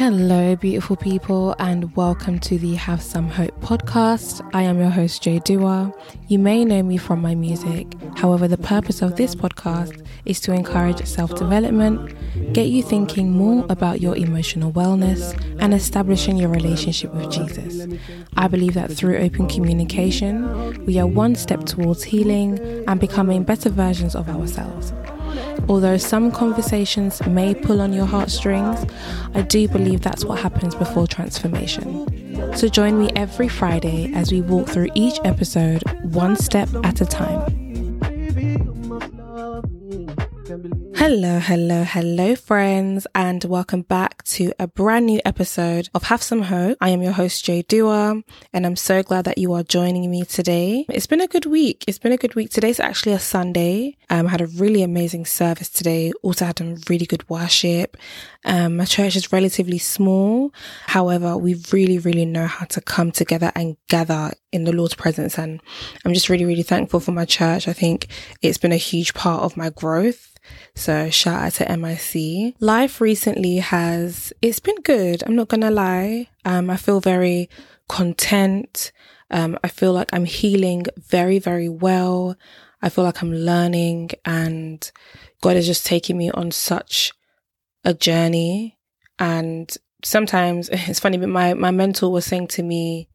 Hello, beautiful people, and welcome to the Have Psalm Hope podcast. I am your host, Jay Dua. You may know me from my music. However, the purpose of this podcast is to encourage self development, get you thinking more about your emotional wellness, and establishing your relationship with Jesus. I believe that through open communication, we are one step towards healing and becoming better versions of ourselves. Although some conversations may pull on your heartstrings, I do believe that's what happens before transformation. So join me every Friday as we walk through each episode one step at a time. Hello, hello, hello, friends, and welcome back to a brand new episode of Have Psalm Hope. I am your host, Jay Dua, and I'm so glad that you are joining me today. It's been a good week. It's been a good week. Today's actually a Sunday. Um, I had a really amazing service today. Also had a really good worship. Um, my church is relatively small. However, we really, really know how to come together and gather in the Lord's presence. And I'm just really, really thankful for my church. I think it's been a huge part of my growth. So shout out to MIC. Life recently has, it's been good. I'm not going to lie. Um, I feel very content. Um, I feel like I'm healing very, very well. I feel like I'm learning and God is just taking me on such a journey. And sometimes it's funny, but my, my mentor was saying to me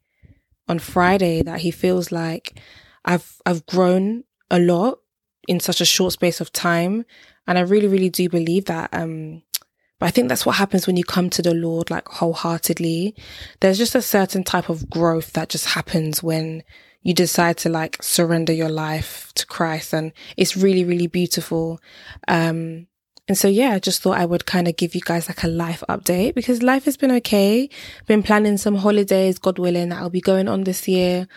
on Friday that he feels like I've, I've grown a lot in such a short space of time. And I really, really do believe that. Um, but I think that's what happens when you come to the Lord like wholeheartedly. There's just a certain type of growth that just happens when you decide to like surrender your life to Christ. And it's really, really beautiful. Um, and so, yeah, I just thought I would kind of give you guys like a life update because life has been okay. Been planning some holidays, God willing, that I'll be going on this year.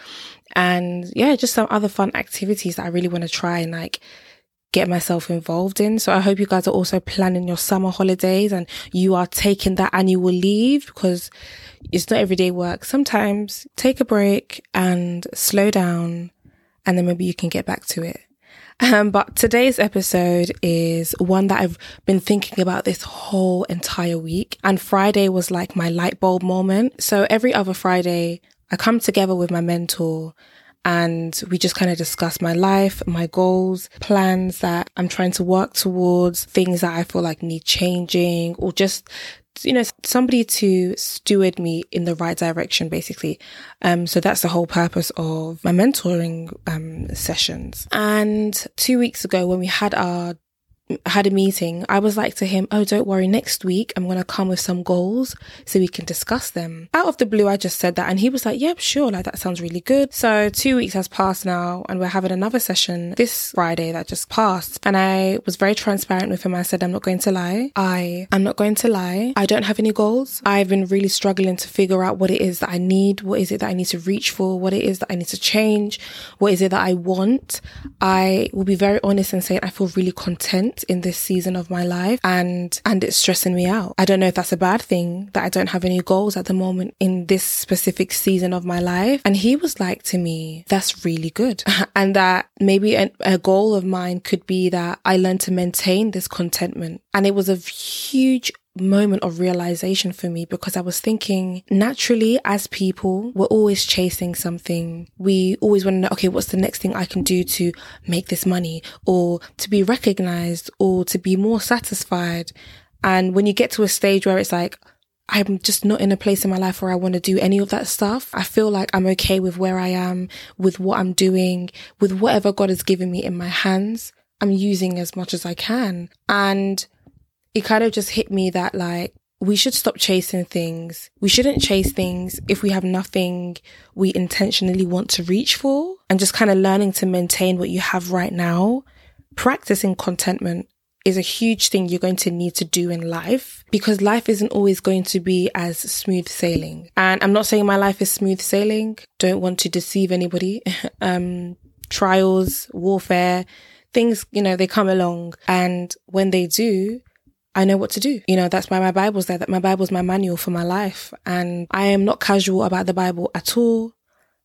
And yeah, just some other fun activities that I really want to try and like get myself involved in. So I hope you guys are also planning your summer holidays and you are taking that annual leave because it's not everyday work. Sometimes take a break and slow down and then maybe you can get back to it. Um, but today's episode is one that I've been thinking about this whole entire week. And Friday was like my light bulb moment. So every other Friday, I come together with my mentor and we just kind of discuss my life, my goals, plans that I'm trying to work towards, things that I feel like need changing or just you know, somebody to steward me in the right direction, basically. Um, so that's the whole purpose of my mentoring, um, sessions. And two weeks ago when we had our had a meeting, I was like to him, Oh, don't worry. Next week, I'm going to come with some goals so we can discuss them. Out of the blue, I just said that. And he was like, Yep, yeah, sure. Like that sounds really good. So two weeks has passed now and we're having another session this Friday that just passed. And I was very transparent with him. I said, I'm not going to lie. I am not going to lie. I don't have any goals. I've been really struggling to figure out what it is that I need. What is it that I need to reach for? What it is that I need to change? What is it that I want? I will be very honest and say I feel really content in this season of my life and, and it's stressing me out. I don't know if that's a bad thing that I don't have any goals at the moment in this specific season of my life. And he was like to me, that's really good. and that maybe a, a goal of mine could be that I learn to maintain this contentment. And it was a huge moment of realization for me because I was thinking naturally as people, we're always chasing something. We always want to know, okay, what's the next thing I can do to make this money or to be recognized or to be more satisfied. And when you get to a stage where it's like, I'm just not in a place in my life where I want to do any of that stuff. I feel like I'm okay with where I am, with what I'm doing, with whatever God has given me in my hands. I'm using as much as I can. And it kind of just hit me that like, we should stop chasing things. We shouldn't chase things if we have nothing we intentionally want to reach for and just kind of learning to maintain what you have right now. Practicing contentment is a huge thing you're going to need to do in life because life isn't always going to be as smooth sailing. And I'm not saying my life is smooth sailing. Don't want to deceive anybody. um, trials, warfare, things, you know, they come along. And when they do, I know what to do. You know, that's why my Bible's there, that my Bible's my manual for my life. And I am not casual about the Bible at all.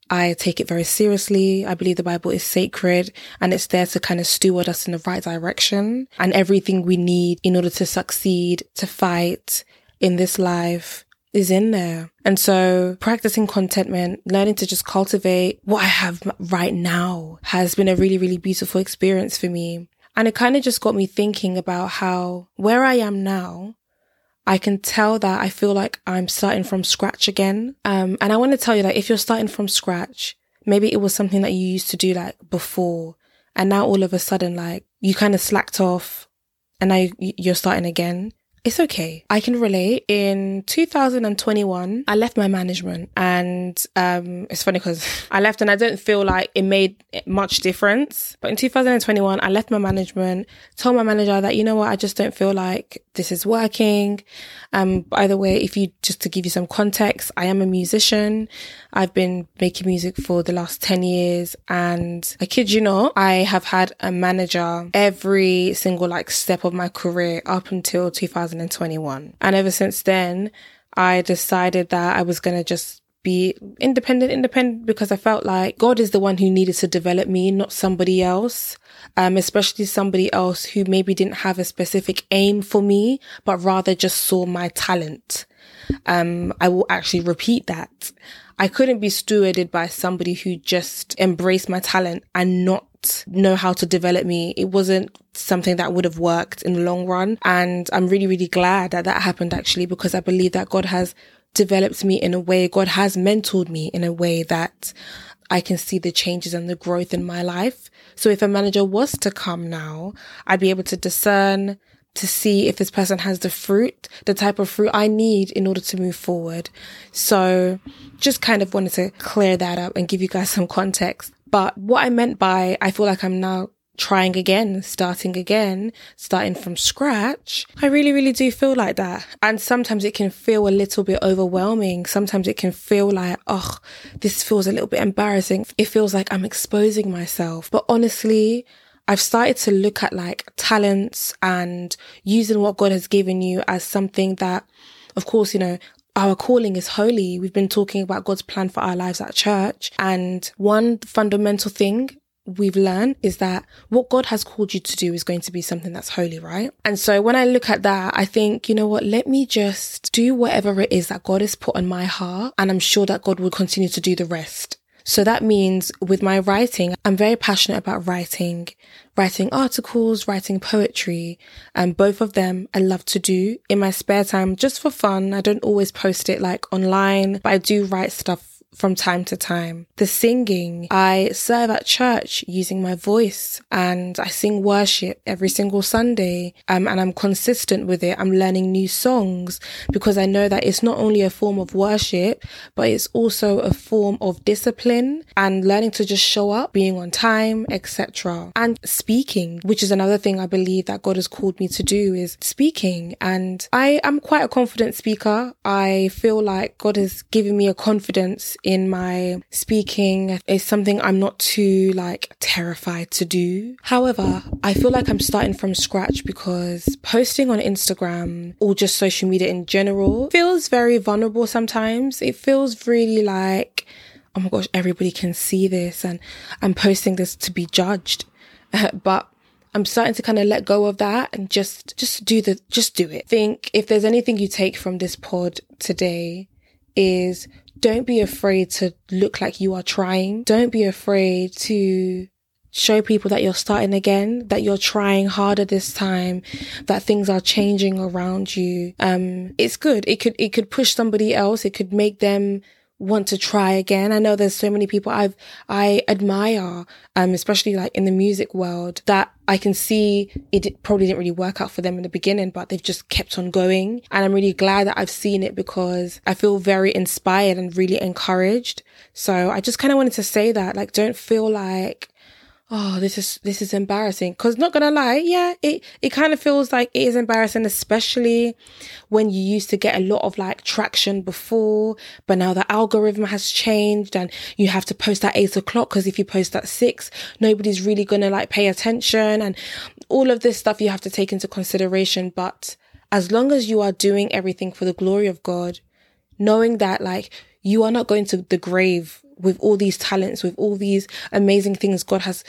I take it very seriously. I believe the Bible is sacred and it's there to kind of steward us in the right direction and everything we need in order to succeed, to fight, in this life is in there. And so practicing contentment, learning to just cultivate what I have right now has been a really, really beautiful experience for me. And it kind of just got me thinking about how where I am now, I can tell that I feel like I'm starting from scratch again. Um, and I want to tell you that if you're starting from scratch, maybe it was something that you used to do like before. And now all of a sudden, like you kind of slacked off and now you're starting again it's okay. I can relate. In 2021, I left my management and um, it's funny because I left and I don't feel like it made much difference. But in 2021, I left my management, told my manager that, you know what, I just don't feel like this is working. Um, by the way, if you just to give you some context, I am a musician. I've been making music for the last 10 years and I kid you not, I have had a manager every single like step of my career up until 2021. And ever since then, I decided that I was going to just be independent, independent because I felt like God is the one who needed to develop me, not somebody else. Um, especially somebody else who maybe didn't have a specific aim for me, but rather just saw my talent. Um, I will actually repeat that. I couldn't be stewarded by somebody who just embraced my talent and not know how to develop me. It wasn't something that would have worked in the long run. And I'm really, really glad that that happened actually, because I believe that God has developed me in a way, God has mentored me in a way that I can see the changes and the growth in my life. So if a manager was to come now, I'd be able to discern to see if this person has the fruit, the type of fruit I need in order to move forward. So just kind of wanted to clear that up and give you guys some context. But what I meant by I feel like I'm now trying again, starting again, starting from scratch. I really, really do feel like that. And sometimes it can feel a little bit overwhelming. Sometimes it can feel like, oh, this feels a little bit embarrassing. It feels like I'm exposing myself. But honestly, I've started to look at like talents and using what God has given you as something that, of course, you know, our calling is holy. We've been talking about God's plan for our lives at church. And one fundamental thing we've learned is that what God has called you to do is going to be something that's holy, right? And so when I look at that, I think, you know what, let me just do whatever it is that God has put on my heart. And I'm sure that God will continue to do the rest. So that means with my writing, I'm very passionate about writing, writing articles, writing poetry, and both of them I love to do in my spare time just for fun. I don't always post it like online, but I do write stuff from time to time. The singing, I serve at church using my voice and I sing worship every single Sunday. Um, and I'm consistent with it. I'm learning new songs because I know that it's not only a form of worship, but it's also a form of discipline and learning to just show up, being on time, etc. And speaking, which is another thing I believe that God has called me to do is speaking. And I am quite a confident speaker. I feel like God has given me a confidence in my speaking is something I'm not too like terrified to do. However, I feel like I'm starting from scratch because posting on Instagram or just social media in general feels very vulnerable sometimes. It feels really like, oh my gosh, everybody can see this and I'm posting this to be judged. but I'm starting to kind of let go of that and just, just do the, just do it. Think if there's anything you take from this pod today is don't be afraid to look like you are trying. Don't be afraid to show people that you're starting again, that you're trying harder this time, that things are changing around you. Um, it's good. It could, it could push somebody else. It could make them want to try again. I know there's so many people I've, I admire, um, especially like in the music world that I can see it probably didn't really work out for them in the beginning, but they've just kept on going. And I'm really glad that I've seen it because I feel very inspired and really encouraged. So I just kind of wanted to say that, like, don't feel like oh, this is this is embarrassing. Cause not gonna lie, yeah, it it kind of feels like it is embarrassing, especially when you used to get a lot of like traction before, but now the algorithm has changed and you have to post at eight o'clock because if you post at six, nobody's really gonna like pay attention and all of this stuff you have to take into consideration. But as long as you are doing everything for the glory of God, knowing that like you are not going to the grave with all these talents, with all these amazing things God has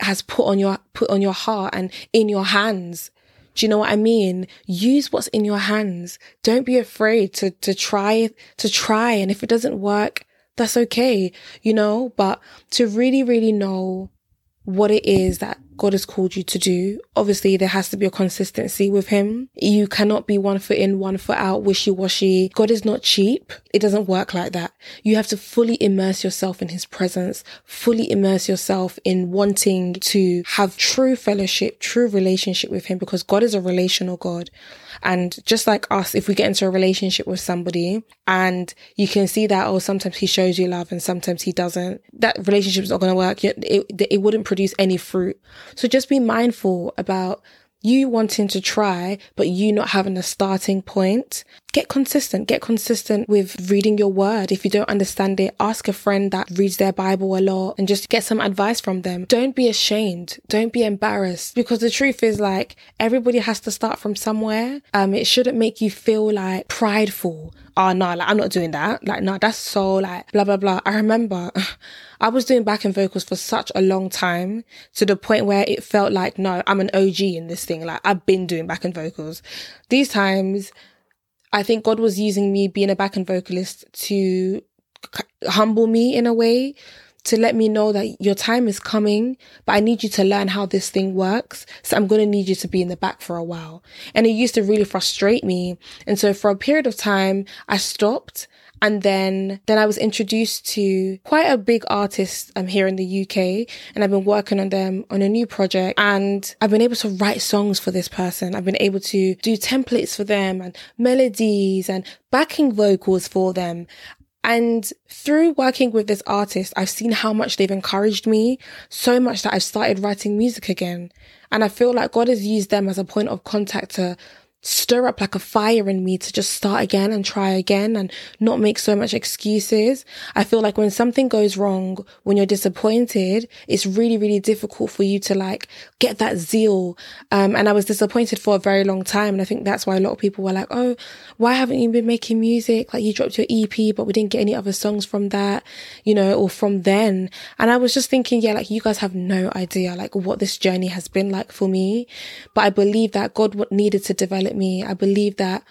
has put on your put on your heart and in your hands. Do you know what I mean? Use what's in your hands. Don't be afraid to, to try, to try. And if it doesn't work, that's okay, you know, but to really, really know what it is that God has called you to do. Obviously, there has to be a consistency with Him. You cannot be one foot in, one foot out, wishy washy. God is not cheap. It doesn't work like that. You have to fully immerse yourself in His presence, fully immerse yourself in wanting to have true fellowship, true relationship with Him because God is a relational God. And just like us, if we get into a relationship with somebody and you can see that, oh, sometimes he shows you love and sometimes he doesn't, that relationship is not going to work. It, it, it wouldn't produce any fruit. So just be mindful about you wanting to try, but you not having a starting point. Get consistent. Get consistent with reading your word. If you don't understand it, ask a friend that reads their Bible a lot and just get some advice from them. Don't be ashamed. Don't be embarrassed because the truth is like everybody has to start from somewhere. Um, it shouldn't make you feel like prideful. Oh no, like I'm not doing that. Like no, that's so like blah blah blah. I remember I was doing backing vocals for such a long time to the point where it felt like no, I'm an OG in this thing. Like I've been doing backing vocals. These times I think God was using me being a backing vocalist to humble me in a way, to let me know that your time is coming, but I need you to learn how this thing works. So I'm going to need you to be in the back for a while. And it used to really frustrate me. And so for a period of time, I stopped and then, then I was introduced to quite a big artist um, here in the UK and I've been working on them on a new project and I've been able to write songs for this person. I've been able to do templates for them and melodies and backing vocals for them. And through working with this artist, I've seen how much they've encouraged me so much that I've started writing music again. And I feel like God has used them as a point of contact to stir up like a fire in me to just start again and try again and not make so much excuses. I feel like when something goes wrong, when you're disappointed, it's really, really difficult for you to like get that zeal. Um, and I was disappointed for a very long time. And I think that's why a lot of people were like, Oh, why haven't you been making music? Like you dropped your EP, but we didn't get any other songs from that, you know, or from then. And I was just thinking, yeah, like you guys have no idea like what this journey has been like for me. But I believe that God needed to develop me. I believe that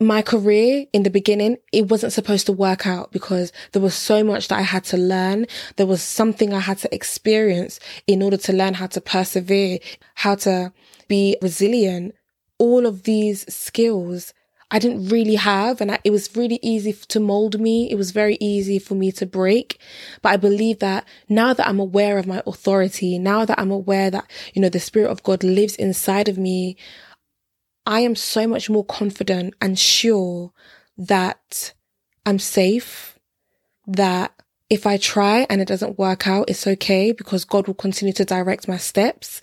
my career in the beginning, it wasn't supposed to work out because there was so much that I had to learn. There was something I had to experience in order to learn how to persevere, how to be resilient. All of these skills I didn't really have, and I, it was really easy to mold me. It was very easy for me to break. But I believe that now that I'm aware of my authority, now that I'm aware that, you know, the Spirit of God lives inside of me, I am so much more confident and sure that I'm safe, that if I try and it doesn't work out, it's okay because God will continue to direct my steps.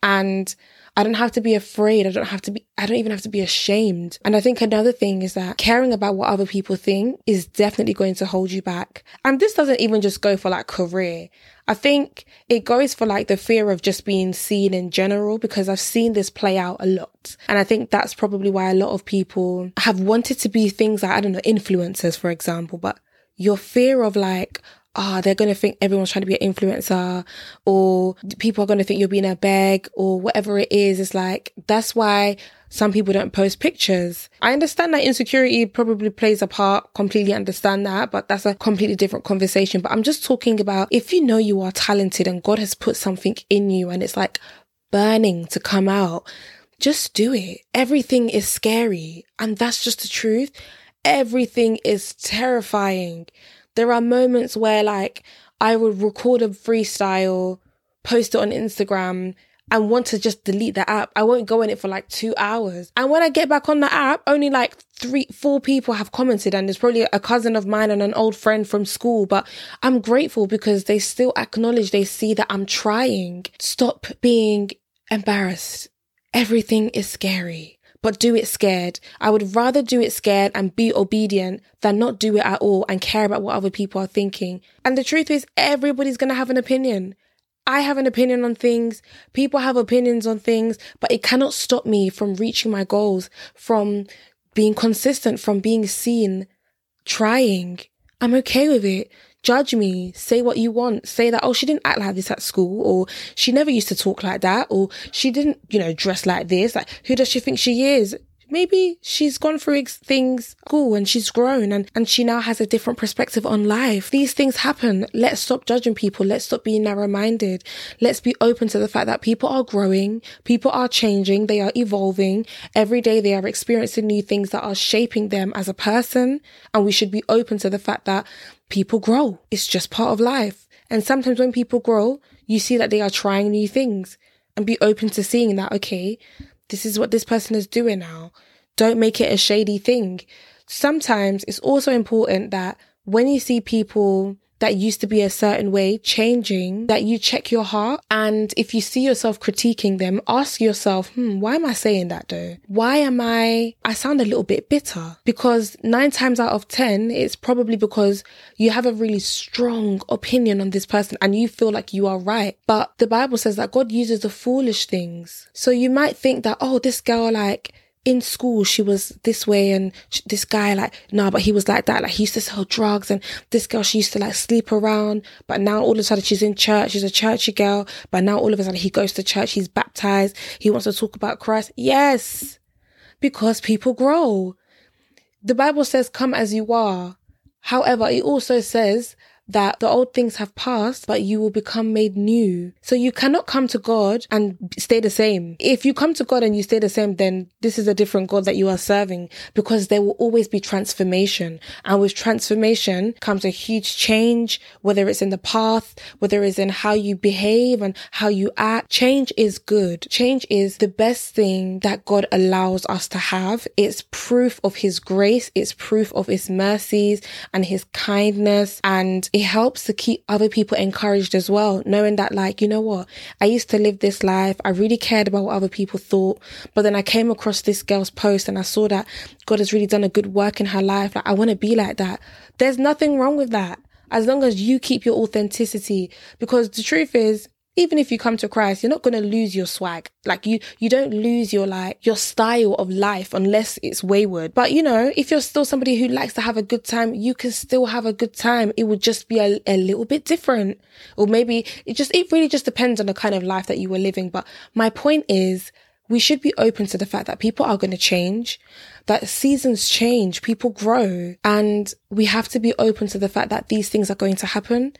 And I don't have to be afraid. I don't have to be, I don't even have to be ashamed. And I think another thing is that caring about what other people think is definitely going to hold you back. And this doesn't even just go for like career. I think it goes for like the fear of just being seen in general because I've seen this play out a lot. And I think that's probably why a lot of people have wanted to be things like, I don't know, influencers, for example, but your fear of like, ah, oh, they're going to think everyone's trying to be an influencer or people are going to think you're being a beg or whatever it is. It's like, that's why some people don't post pictures. I understand that insecurity probably plays a part, completely understand that, but that's a completely different conversation. But I'm just talking about if you know you are talented and God has put something in you and it's like burning to come out, just do it. Everything is scary. And that's just the truth. Everything is terrifying. There are moments where like I would record a freestyle, post it on Instagram, and want to just delete the app. I won't go in it for like two hours. And when I get back on the app, only like three, four people have commented and it's probably a cousin of mine and an old friend from school, but I'm grateful because they still acknowledge, they see that I'm trying. Stop being embarrassed. Everything is scary but do it scared. I would rather do it scared and be obedient than not do it at all and care about what other people are thinking. And the truth is, everybody's going to have an opinion. I have an opinion on things. People have opinions on things, but it cannot stop me from reaching my goals, from being consistent, from being seen, trying. I'm okay with it. Judge me, say what you want, say that, oh, she didn't act like this at school, or she never used to talk like that, or she didn't, you know, dress like this. Like, who does she think she is? maybe she's gone through things cool and she's grown and, and she now has a different perspective on life. These things happen. Let's stop judging people. Let's stop being narrow minded. Let's be open to the fact that people are growing. People are changing. They are evolving. Every day they are experiencing new things that are shaping them as a person. And we should be open to the fact that people grow. It's just part of life. And sometimes when people grow, you see that they are trying new things and be open to seeing that, okay, this is what this person is doing now. Don't make it a shady thing. Sometimes it's also important that when you see people that used to be a certain way changing, that you check your heart. And if you see yourself critiquing them, ask yourself, hmm, why am I saying that though? Why am I, I sound a little bit bitter because nine times out of 10, it's probably because you have a really strong opinion on this person and you feel like you are right. But the Bible says that God uses the foolish things. So you might think that, oh, this girl, like, in school she was this way and this guy like no nah, but he was like that. Like he used to sell drugs and this girl she used to like sleep around. But now all of a sudden she's in church. She's a churchy girl. But now all of a sudden he goes to church. He's baptized. He wants to talk about Christ. Yes. Because people grow. The bible says come as you are. However it also says that the old things have passed, but you will become made new. So you cannot come to God and stay the same. If you come to God and you stay the same, then this is a different God that you are serving because there will always be transformation. And with transformation comes a huge change, whether it's in the path, whether it's in how you behave and how you act. Change is good. Change is the best thing that God allows us to have. It's proof of his grace. It's proof of his mercies and his kindness and it helps to keep other people encouraged as well, knowing that like, you know what? I used to live this life. I really cared about what other people thought. But then I came across this girl's post and I saw that God has really done a good work in her life. Like I want to be like that. There's nothing wrong with that. As long as you keep your authenticity, because the truth is, even if you come to Christ, you're not going to lose your swag. Like you, you don't lose your like, your style of life unless it's wayward. But you know, if you're still somebody who likes to have a good time, you can still have a good time. It would just be a, a little bit different. Or maybe it just, it really just depends on the kind of life that you were living. But my point is, we should be open to the fact that people are going to change, that seasons change, people grow, and we have to be open to the fact that these things are going to happen.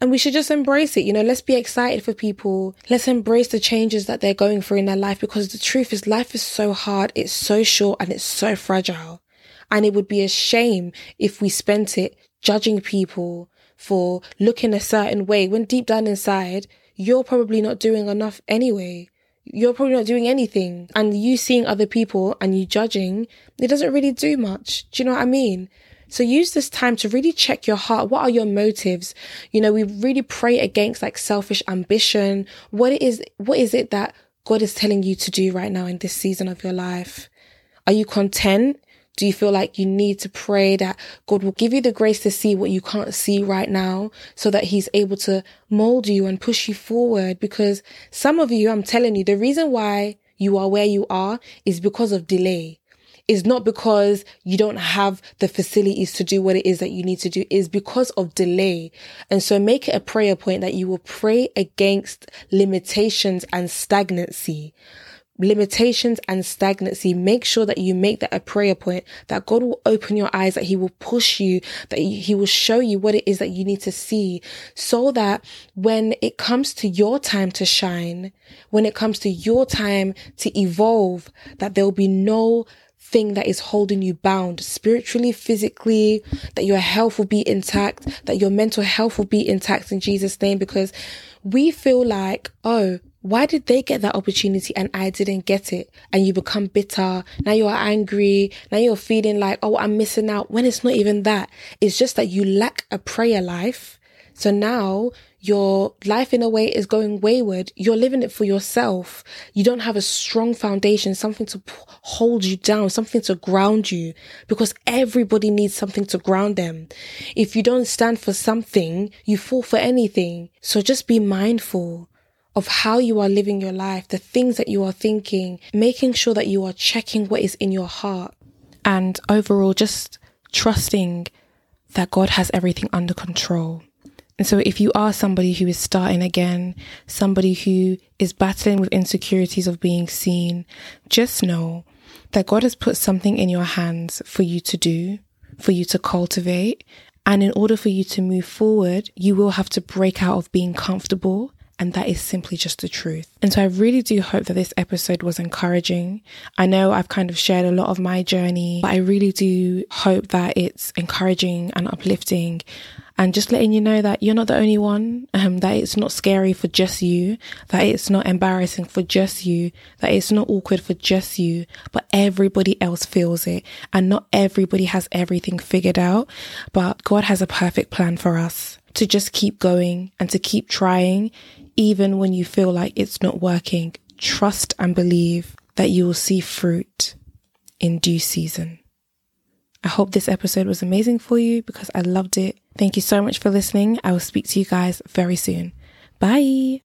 And we should just embrace it. You know, let's be excited for people. Let's embrace the changes that they're going through in their life because the truth is life is so hard. It's so short and it's so fragile. And it would be a shame if we spent it judging people for looking a certain way when deep down inside, you're probably not doing enough anyway. You're probably not doing anything. And you seeing other people and you judging, it doesn't really do much. Do you know what I mean? So use this time to really check your heart. What are your motives? You know, we really pray against like selfish ambition. What it is, what is it that God is telling you to do right now in this season of your life? Are you content? Do you feel like you need to pray that God will give you the grace to see what you can't see right now so that he's able to mold you and push you forward? Because some of you, I'm telling you, the reason why you are where you are is because of delay is not because you don't have the facilities to do what it is that you need to do, is because of delay. And so make it a prayer point that you will pray against limitations and stagnancy limitations and stagnancy, make sure that you make that a prayer point, that God will open your eyes, that he will push you, that he will show you what it is that you need to see so that when it comes to your time to shine, when it comes to your time to evolve, that there will be no thing that is holding you bound spiritually, physically, that your health will be intact, that your mental health will be intact in Jesus' name, because we feel like, oh, why did they get that opportunity and I didn't get it? And you become bitter. Now you're angry. Now you're feeling like, oh, I'm missing out when it's not even that. It's just that you lack a prayer life. So now your life in a way is going wayward. You're living it for yourself. You don't have a strong foundation, something to hold you down, something to ground you because everybody needs something to ground them. If you don't stand for something, you fall for anything. So just be mindful of how you are living your life, the things that you are thinking, making sure that you are checking what is in your heart. And overall, just trusting that God has everything under control. And so if you are somebody who is starting again, somebody who is battling with insecurities of being seen, just know that God has put something in your hands for you to do, for you to cultivate. And in order for you to move forward, you will have to break out of being comfortable and that is simply just the truth. And so I really do hope that this episode was encouraging. I know I've kind of shared a lot of my journey, but I really do hope that it's encouraging and uplifting and just letting you know that you're not the only one, um, that it's not scary for just you, that it's not embarrassing for just you, that it's not awkward for just you, but everybody else feels it. And not everybody has everything figured out, but God has a perfect plan for us to just keep going and to keep trying, even when you feel like it's not working. Trust and believe that you will see fruit in due season. I hope this episode was amazing for you because I loved it. Thank you so much for listening. I will speak to you guys very soon. Bye.